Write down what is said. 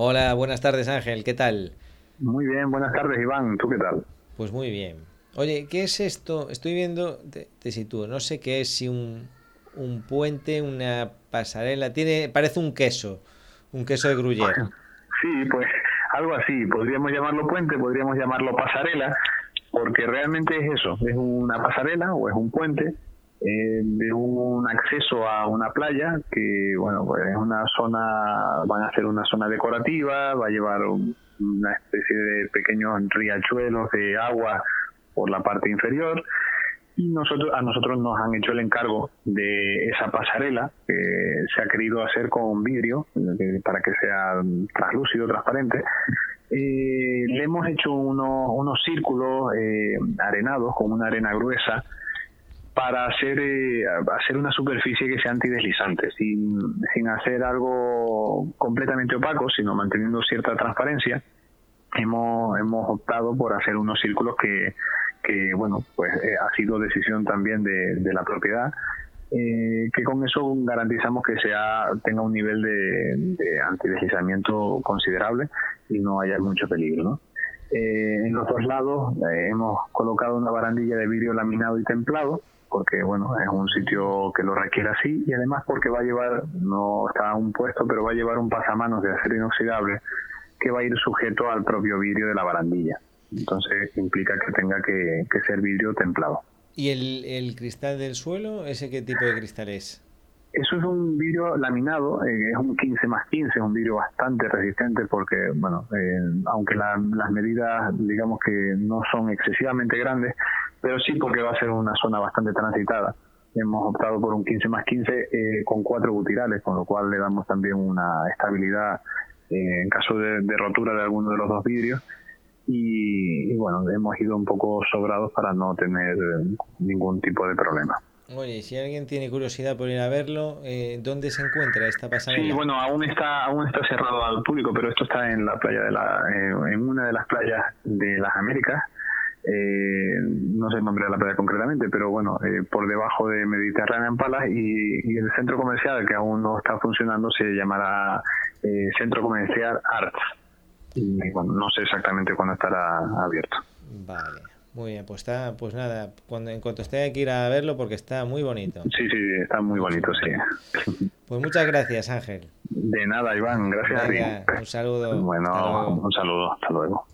Hola, buenas tardes Ángel, ¿qué tal? Muy bien, buenas tardes Iván, ¿tú qué tal? Pues muy bien. Oye, ¿qué es esto? Estoy viendo, te, te sitúo, no sé qué es, si un, un puente, una pasarela, tiene, parece un queso, un queso de gruyere. Sí, pues algo así, podríamos llamarlo puente, podríamos llamarlo pasarela, porque realmente es eso, es una pasarela o es un puente eh, de un acceso a una playa que, bueno, pues es una zona, van a ser una zona decorativa, va a llevar una especie de pequeños riachuelos de agua por la parte inferior y nosotros a nosotros nos han hecho el encargo de esa pasarela que se ha querido hacer con vidrio para que sea translúcido, transparente. Eh, le hemos hecho unos, unos círculos eh, arenados con una arena gruesa para hacer eh, hacer una superficie que sea antideslizante, sin, sin hacer algo completamente opaco, sino manteniendo cierta transparencia. Hemos, hemos optado por hacer unos círculos que, que bueno, pues eh, ha sido decisión también de, de la propiedad, eh, que con eso garantizamos que sea tenga un nivel de, de antideslizamiento considerable y no haya mucho peligro. ¿no? Eh, en los dos lados eh, hemos colocado una barandilla de vidrio laminado y templado, porque bueno, es un sitio que lo requiere así y además porque va a llevar, no está un puesto, pero va a llevar un pasamanos de acero inoxidable que va a ir sujeto al propio vidrio de la barandilla entonces implica que tenga que, que ser vidrio templado. ¿Y el, el, cristal del suelo, ese qué tipo de cristal es? Eso es un vidrio laminado, eh, es un 15 más 15, es un vidrio bastante resistente porque, bueno, eh, aunque la, las medidas, digamos que no son excesivamente grandes, pero sí porque va a ser una zona bastante transitada. Hemos optado por un 15 más 15 eh, con cuatro butirales, con lo cual le damos también una estabilidad eh, en caso de, rotura de alguno de los dos vidrios y, bueno, hemos ido un poco sobrados para no tener ningún tipo de problema. Oye, si alguien tiene curiosidad por ir a verlo, eh, ¿dónde se encuentra esta pasarela? Sí, bueno, aún está aún está cerrado al público, pero esto está en la playa de la eh, en una de las playas de las Américas. Eh, no sé el nombre de la playa concretamente, pero bueno, eh, por debajo de Mediterránea en Palas y, y, el centro comercial que aún no está funcionando se llamará eh, Centro Comercial Arts y bueno, no sé exactamente cuándo estará abierto. Vale, muy bien, pues está, pues nada, cuando en cuanto esté hay que ir a verlo porque está muy bonito. Sí, sí, está muy bonito, sí. Pues muchas gracias, Ángel. De nada, Iván, gracias Venga, a ti. Un saludo. Bueno, un saludo, hasta luego.